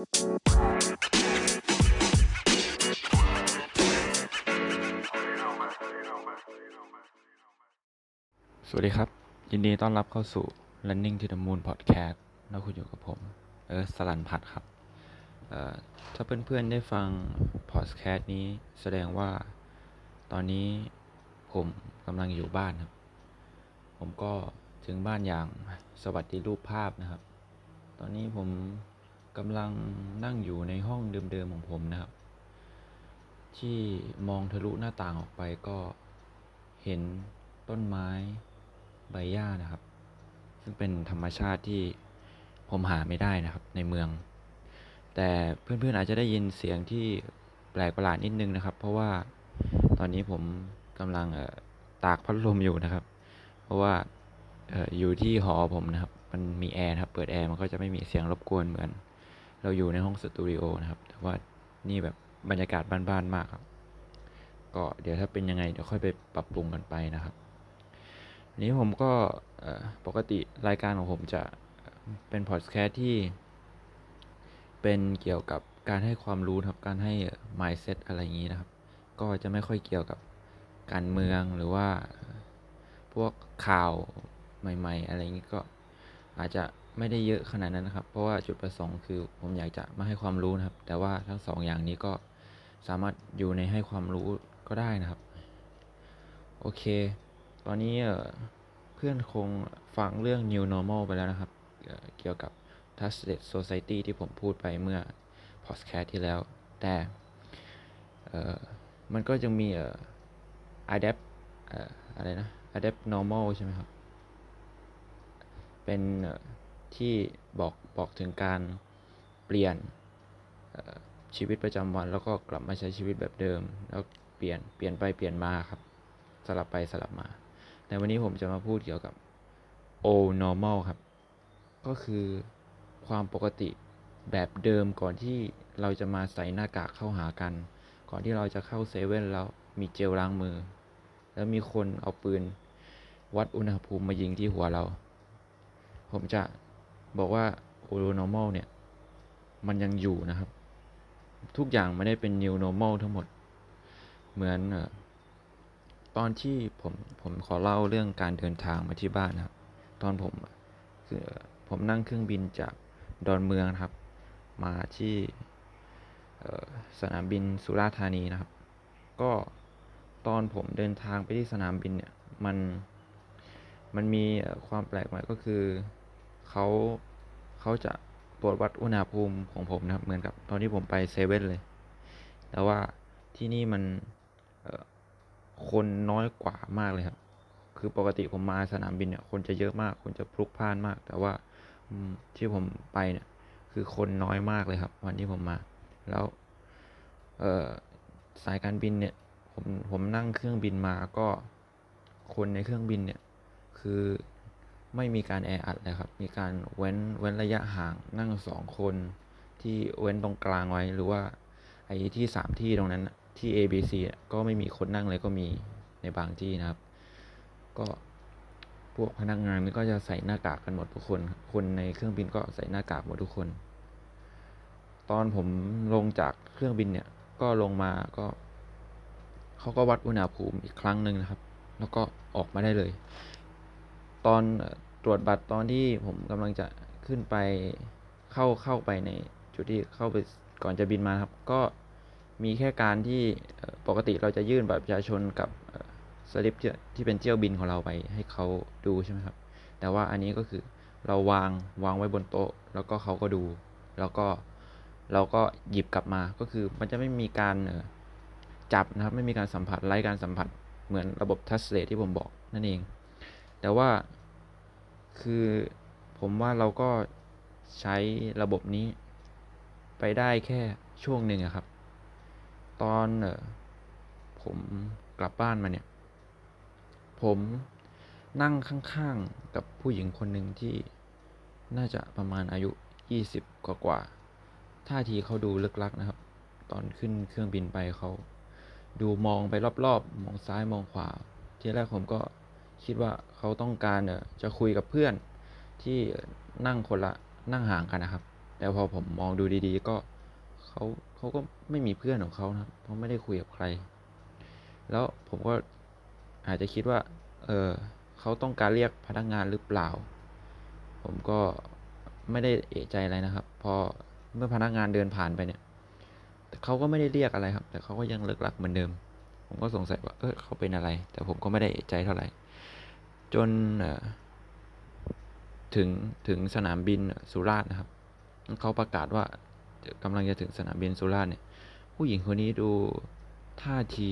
สวัสดีครับ ยินดีต้อนรับเข้าสู่ Running to the Moon Podcast แล้วคุณอยู่กับผม เออสลันพัฒน์ครับ ถ้าเพื่อนๆได้ฟัง Podcast นี้แสดงว่า ตอนนี้ผมกำลังอยู่บ้านครับ ผมก็ถึงบ้านอย่างสวัสดีรูปภาพนะครับ ตอนนี้ผม กำลังนั่งอยู่ในห้องเดิมๆของผมนะครับ ที่มองทะลุหน้าต่างออกไปก็เห็นต้นไม้ใบหญ้านะครับ ซึ่งเป็นธรรมชาติที่ผมหาไม่ได้นะครับในเมือง แต่เพื่อนๆอาจจะได้ยินเสียงที่แปลกประหลาดนิดนึงนะครับ เพราะว่าตอนนี้ผมกำลังเอ่อตากพัดลมอยู่นะครับ เพราะว่าเอ่ออยู่ที่หอผมนะครับ มันมีแอร์ครับ เปิดแอร์มันก็จะไม่มีเสียงรบกวนเหมือน เราอยู่ในห้องสตูดิโอนะครับ แต่ว่านี่แบบบรรยากาศบ้านๆมากครับ ก็เดี๋ยวถ้าเป็นยังไงเดี๋ยวค่อยไปปรับปรุงกันไปนะครับอันนี้ผมก็ปกติรายการของผมจะเป็นพอดแคสต์ที่ เป็นเกี่ยวกับการให้ความรู้ครับ การให้ mindset อะไรอย่างนี้นะครับ ก็จะไม่ค่อยเกี่ยวกับการเมืองหรือว่าพวกข่าวใหม่ ๆ อะไรอย่างนี้ก็ อาจจะไม่ได้เยอะขนาดนั้นนะครับ เพราะว่าจุดประสงค์คือผมอยากจะมาให้ความรู้นะครับ แต่ว่าทั้งสองอย่างนี้ก็สามารถอยู่ในให้ความรู้ก็ได้นะครับ โอเค ตอนนี้เพื่อนคงฟังเรื่อง new normal ไปแล้วนะครับ เกี่ยวกับ Trusted Society ที่ผมพูดไปเมื่อ podcast ที่แล้ว แต่มันก็ยังมี adapt อะไรนะ adapt normal ใช่ไหมครับ เป็นที่บอกบอกถึงการเปลี่ยนชีวิตประจำวัน แล้วก็กลับมาใช้ชีวิตแบบเดิม แล้วเปลี่ยนเปลี่ยนไปเปลี่ยนมาครับ สลับไปสลับมา แต่วันนี้ผมจะมาพูดเกี่ยวกับ old normal ครับ ก็คือความปกติแบบเดิมก่อนที่เราจะมาใส่หน้ากากเข้าหากัน ก่อนที่เราจะเข้าเซเว่นแล้วมีเจลล้างมือ แล้วมีคนเอาปืน วัดอุณหภูมิมายิงที่หัวเรา ผมจะบอกว่า old normal เนี่ย มันยังอยู่นะครับ ทุกอย่างไม่ได้เป็น new normal ทั้งหมด เหมือนตอนที่ผมผมขอเล่าเรื่องการเดินทางมาที่บ้านนะครับ ตอนผมคือผมนั่งเครื่องบินจากดอนเมืองครับ มาที่สนามบินสุราษฎร์ธานีนะครับ ก็ตอนผมเดินทางไปที่สนามบินเนี่ย มัน มันมีความแปลกใหม่ก็คือ เขาเขาจะตรวจวัดอุณหภูมิของผมนะครับ เหมือนกับตอนที่ผมไปเซเว่นเลย แต่ว่าที่นี่มันคนน้อยกว่ามากเลยครับ คือปกติผมมาสนามบินเนี่ย คนจะเยอะมาก คนจะพลุกพล่านมาก แต่ว่าที่ผมไปเนี่ย คือคนน้อยมากเลยครับ วันที่ผมมา แล้วสายการบินเนี่ย ผมผมนั่งเครื่องบินมาก็คนในเครื่องบินเนี่ย คือ ไม่มีการแออัดเลยครับ มีการเว้นเว้นระยะห่างนั่งสองคนที่เว้นตรงกลางไว้หรือว่าไอ้ที่สามที่ตรงนั้นที่ A B C ก็ไม่มีคนนั่งเลยก็มีในบางที่นะครับ ก็พวกพนักงานนี่ก็จะใส่หน้ากากกันหมดทุกคน คนในเครื่องบินก็ใส่หน้ากากหมดทุกคน ตอนผมลงจากเครื่องบินเนี่ยก็ลงมาก็เขาก็วัดอุณหภูมิอีกครั้งหนึ่งนะครับ แล้วก็ออกมาได้เลย ตอนตรวจบัตรตอนที่ผมกำลังจะขึ้นไปเข้าเข้าไปในจุดที่เข้าไปก่อนจะบินมาครับ ก็มีแค่การที่ปกติเราจะยื่นบัตรประชาชนกับสลิปที่ที่เป็นเที่ยวบินของเราไปให้เขาดูใช่ไหมครับ แต่ว่าอันนี้ก็คือเราวางวางไว้บนโต๊ะ แล้วก็เขาก็ดู แล้วก็เราก็หยิบกลับมาก็คือมันจะไม่มีการจับนะครับ ไม่มีการสัมผัสไร้การสัมผัสเหมือนระบบทัชเลทที่ผมบอกนั่นเอง แต่ว่าคือผมว่าเราก็ใช้ระบบนี้ ไปได้แค่ช่วงหนึ่งครับ ตอนออผมกลับบ้านมาเนี่ย ผมนั่งข้างๆกับผู้หญิงคนหนึ่งที่น่าจะประมาณอายุ 20 กว่ากว่า ท่าทีเขาดูลึกลักนะครับ ตอนขึ้นเครื่องบินไปเขา ดูมองไปรอบๆ มองซ้ายมองขวา ทีแรกผมก็ คิดว่าเขาต้องการเจะคุยกับเพื่อนที่นั่งคนละนั่งห่างกันนะครับ แต่พอผมมองดูดีๆ ก็เขาเขาก็ไม่มีเพื่อนของเขานะครับเขาไม่ได้คุยกับใคร แล้วผมก็อาจจะคิดว่า เออเขาต้องการเรียกพนักงานหรือเปล่า ผมก็ไม่ได้เอะใจอะไรนะครับ พอเมื่อพนักงานเดินผ่านไปเนี่ยเขาก็ไม่ได้เรียกอะไรครับ แต่เขาก็ยังเลิกลักเหมือนเดิม ผมก็สงสัยว่า เออเขาเป็นอะไร แต่ผมก็ไม่ได้เอะใจเท่าไหร่ จนถึงถึงสนามบินสุราษฎร์นะครับ เขาประกาศว่ากำลังจะถึงสนามบินสุราษฎร์เนี่ย ผู้หญิงคนนี้ดูท่าที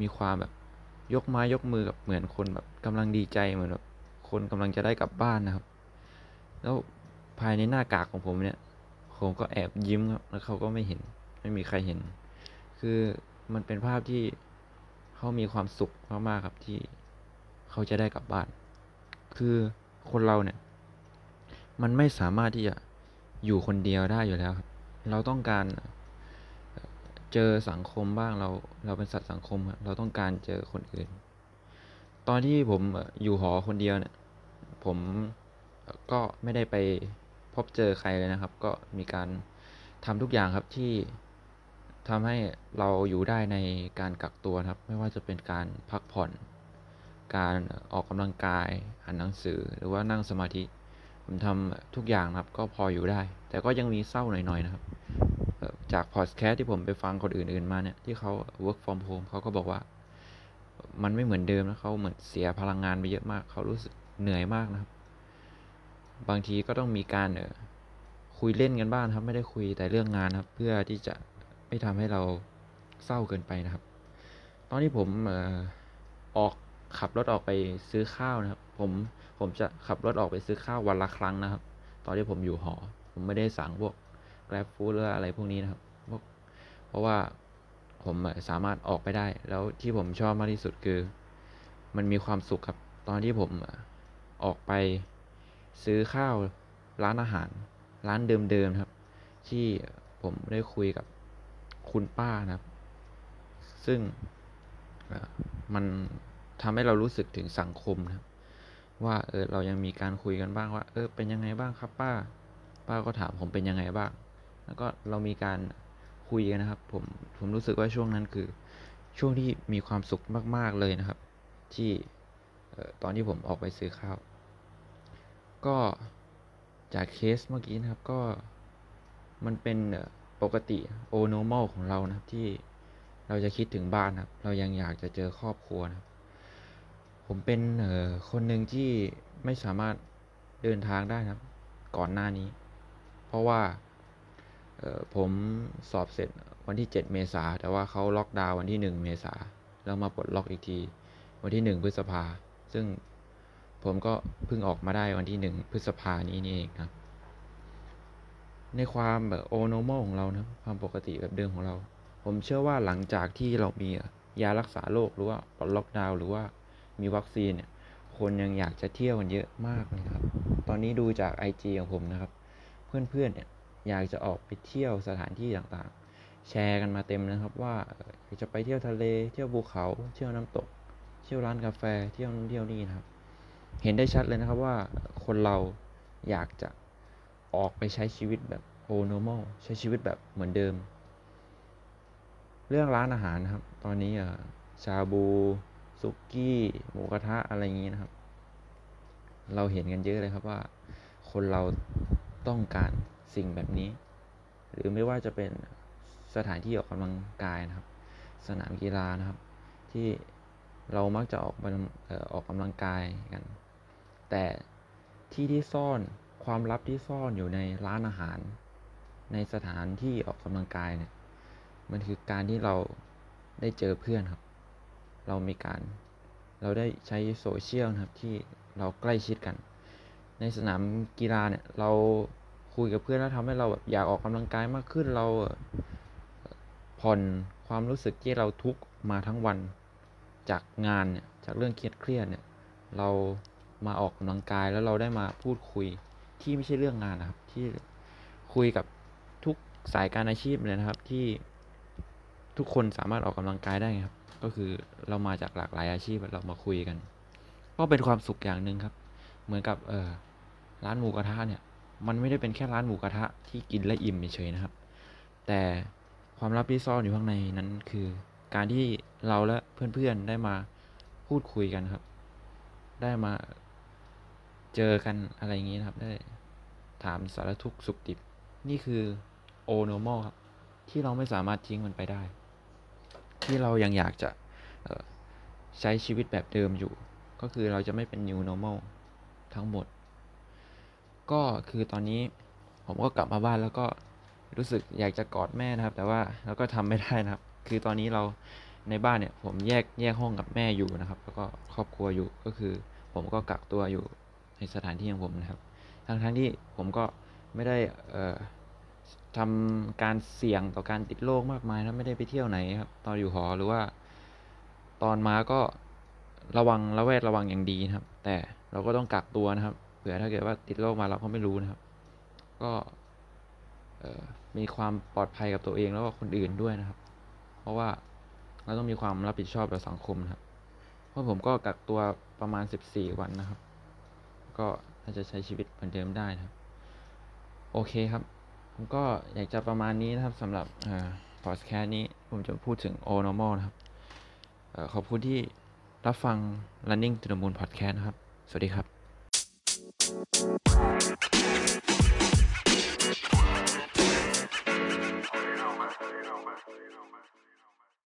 มีความแบบยกไม้ยกมือกับเหมือนคนแบบกำลังดีใจเหมือนแบบคนกำลังจะได้กลับบ้านนะครับ แล้วภายในหน้ากากของผมเนี่ย ผมก็แอบยิ้มครับ แล้วเขาก็ไม่เห็น ไม่มีใครเห็น คือมันเป็นภาพที่เขามีความสุขมากๆครับที่ เขาจะได้กลับบ้าน คือคนเราเนี่ย มันไม่สามารถที่จะอยู่คนเดียวได้อยู่แล้วครับ เราต้องการเจอสังคมบ้างเราเราเป็นสัตว์สังคมครับเราต้องการเจอคนอื่น ตอนที่ผมอยู่หอคนเดียวเนี่ย ผมก็ไม่ได้ไปพบเจอใครเลยนะครับ ก็มีการทำทุกอย่างครับที่ทำให้เราอยู่ได้ในการกักตัวครับ ไม่ว่าจะเป็นการพักผ่อน การออกกำลังกายอ่านหนังสือหรือว่านั่งสมาธิ ผมทำทุกอย่างนะครับก็พออยู่ได้ แต่ก็ยังมีเศร้าหน่อยๆนะครับ จากพอดแคสต์ที่ผมไปฟังคนอื่นๆมาเนี่ยที่เขา work from home เขาก็บอกว่า มันไม่เหมือนเดิมนะเขาเหมือนเสียพลังงานไปเยอะมาก เขารู้สึกเหนื่อยมากนะครับ บางทีก็ต้องมีการเออคุยเล่นกันบ้างครับ ไม่ได้คุยแต่เรื่องงานครับ เพื่อที่จะไม่ทำให้เราเศร้าเกินไปนะครับ ตอนที่ผมเอ่อออก ขับรถออกไปซื้อข้าวนะครับ ผมผมจะขับรถออกไปซื้อข้าววันละครั้งนะครับ ตอนที่ผมอยู่หอ ผมไม่ได้สั่งพวก Grab Food หรืออะไรพวกนี้นะครับพวกเพราะว่าผมสามารถออกไปได้ แล้วที่ผมชอบมากที่สุดคือ มันมีความสุขครับ ตอนที่ผมออกไปซื้อข้าวร้านอาหาร ร้านเดิมๆครับ ที่ผมได้คุยกับคุณป้านะครับ ซึ่งมัน ทำให้เรารู้สึกถึงสังคมนะครับว่าเออเรายังมีการคุยกันบ้างว่า เออเป็นยังไงบ้างครับป้า ป้าก็ถามผมเป็นยังไงบ้าง แล้วก็เรามีการคุยกันนะครับ ผมผมรู้สึกว่าช่วงนั้นคือ ช่วงที่มีความสุขมาก ๆเลยนะครับ ที่เออตอนที่ผมออกไปซื้อข้าว ก็จากเคสเมื่อกี้นะครับก็มันเป็นปกติโอโนมอลของเรานะครับที่เราจะคิดถึงบ้านนะครับ เรายังอยากจะเจอครอบครัวนะครับ ผมเป็นเอ่อคนหนึ่งที่ไม่สามารถเดินทางได้ครับ ก่อนหน้านี้ เพราะว่าเอ่อผมสอบเสร็จวันที่ 7 เมษาแต่ว่าเขาล็อกดาวน์วันที่ 1 เมษาแล้วมาปลดล็อกอีกที วันที่ 1 พฤษภา ซึ่งผมก็เพิ่งออกมาได้วันที่ 1 พฤษภานี้นี่เองครับ ในความแบบโอโนมอลของเรานะความปกติแบบเดิมของเรา ผมเชื่อว่าหลังจากที่เรามียารักษาโรคหรือว่าปลดล็อกดาวน์หรือว่า มีวัคซีนเนี่ยคนยังอยากจะเที่ยวกันเยอะมากเลยครับ ตอนนี้ดูจาก IG ของผมนะครับ เพื่อนๆเนี่ยอยากจะออกไปเที่ยวสถานที่ต่างๆ แชร์กันมาเต็มนะครับว่าจะไปเที่ยวทะเล เที่ยวภูเขา เที่ยวน้ำตก เที่ยวร้านกาแฟ เที่ยวนู่นเที่ยวนี่นะครับ เห็นได้ชัดเลยนะครับว่าคนเราอยากจะออกไปใช้ชีวิตแบบโอโนมอลใช้ชีวิตแบบเหมือนเดิม เรื่องร้านอาหารนะครับ ตอนนี้อ่อชาบู สุกี้หมูกระทะอะไรอย่างนี้นะครับ เราเห็นกันเยอะเลยครับว่า คนเราต้องการสิ่งแบบนี้ หรือไม่ว่าจะเป็นสถานที่ออกกำลังกายนะครับ สนามกีฬานะครับ ที่เรามักจะออกมาเอ่อออกกำลังกายกัน แต่ที่ที่ซ่อนความลับที่ซ่อนอยู่ในร้านอาหาร ในสถานที่ออกกำลังกายเนี่ยมันคือการที่เราได้เจอเพื่อนครับ เรามีการ เราได้ใช้โซเชียลนะครับที่เราใกล้ชิดกัน ในสนามกีฬาเนี่ยเราคุยกับเพื่อนแล้วทำให้เราแบบอยากออกกำลังกายมากขึ้นเราผ่อนความรู้สึกที่เราทุกมาทั้งวันจากงานเนี่ยจากเรื่องเครียดๆเนี่ยเรามาออกกำลังกายแล้วเราได้มาพูดคุยที่ไม่ใช่เรื่องงานนะครับที่คุยกับทุกสายการอาชีพเลยนะครับที่ ทุกคนสามารถออกกำลังกายได้ครับ ก็คือเรามาจากหลากหลายอาชีพเรามาคุยกัน ก็เป็นความสุขอย่างหนึ่งครับ เหมือนกับเออร้านหมูกระทะเนี่ย มันไม่ได้เป็นแค่ร้านหมูกระทะที่กินและอิ่มเฉยๆนะครับ แต่ความลับที่ซ่อนอยู่ข้างในนั้นคือ การที่เราและเพื่อนๆได้มาพูดคุยกันครับ ได้มาเจอกันอะไรอย่างนี้นะครับ ได้ถามสารทุกข์สุขดิบ นี่คือโอโนมอลครับ ที่เราไม่สามารถทิ้งมันไปได้ ที่เรายังอยากจะใช้ชีวิตแบบเดิมอยู่ ก็คือเราจะไม่เป็น new normal ทั้งหมด ก็คือตอนนี้ผมก็กลับมาบ้านแล้วก็รู้สึกอยากจะกอดแม่นะครับ แต่ว่าเราก็ทำไม่ได้นะครับ คือตอนนี้เราในบ้านเนี่ย ผมแยกแยกห้องกับแม่อยู่นะครับ แล้วก็ครอบครัวอยู่ก็คือ ผมก็กักตัวอยู่ในสถานที่ของผมนะครับ ทั้งทั้งที่ผมก็ไม่ได้เอ่อ ทำการเสี่ยงต่อการติดโรคมากมายนะไม่ได้ไปเที่ยวไหนครับ ตอนอยู่หอหรือว่า ตอนมาก็ระวังระแวดระวังอย่างดีนะครับ แต่เราก็ต้องกักตัวนะครับ เผื่อถ้าเกิดว่าติดโรคมาเราก็ไม่รู้นะครับ ก็มีความปลอดภัยกับตัวเองแล้วก็คนอื่นด้วยนะครับ เพราะว่าเราต้องมีความรับผิดชอบต่อสังคมนะครับ เพราะผมก็กักตัวประมาณ 14 วันนะครับ ก็น่าจะใช้ชีวิตเหมือนเดิมได้นะครับ โอเคครับ ผมก็อยากจะประมาณนี้นะครับสำหรับพอดแคสต์นี้ผมจะพูดถึง o normal นะครับเอ่อขอบคุณที่รับฟัง running to the moon podcast นะครับ สวัสดีครับ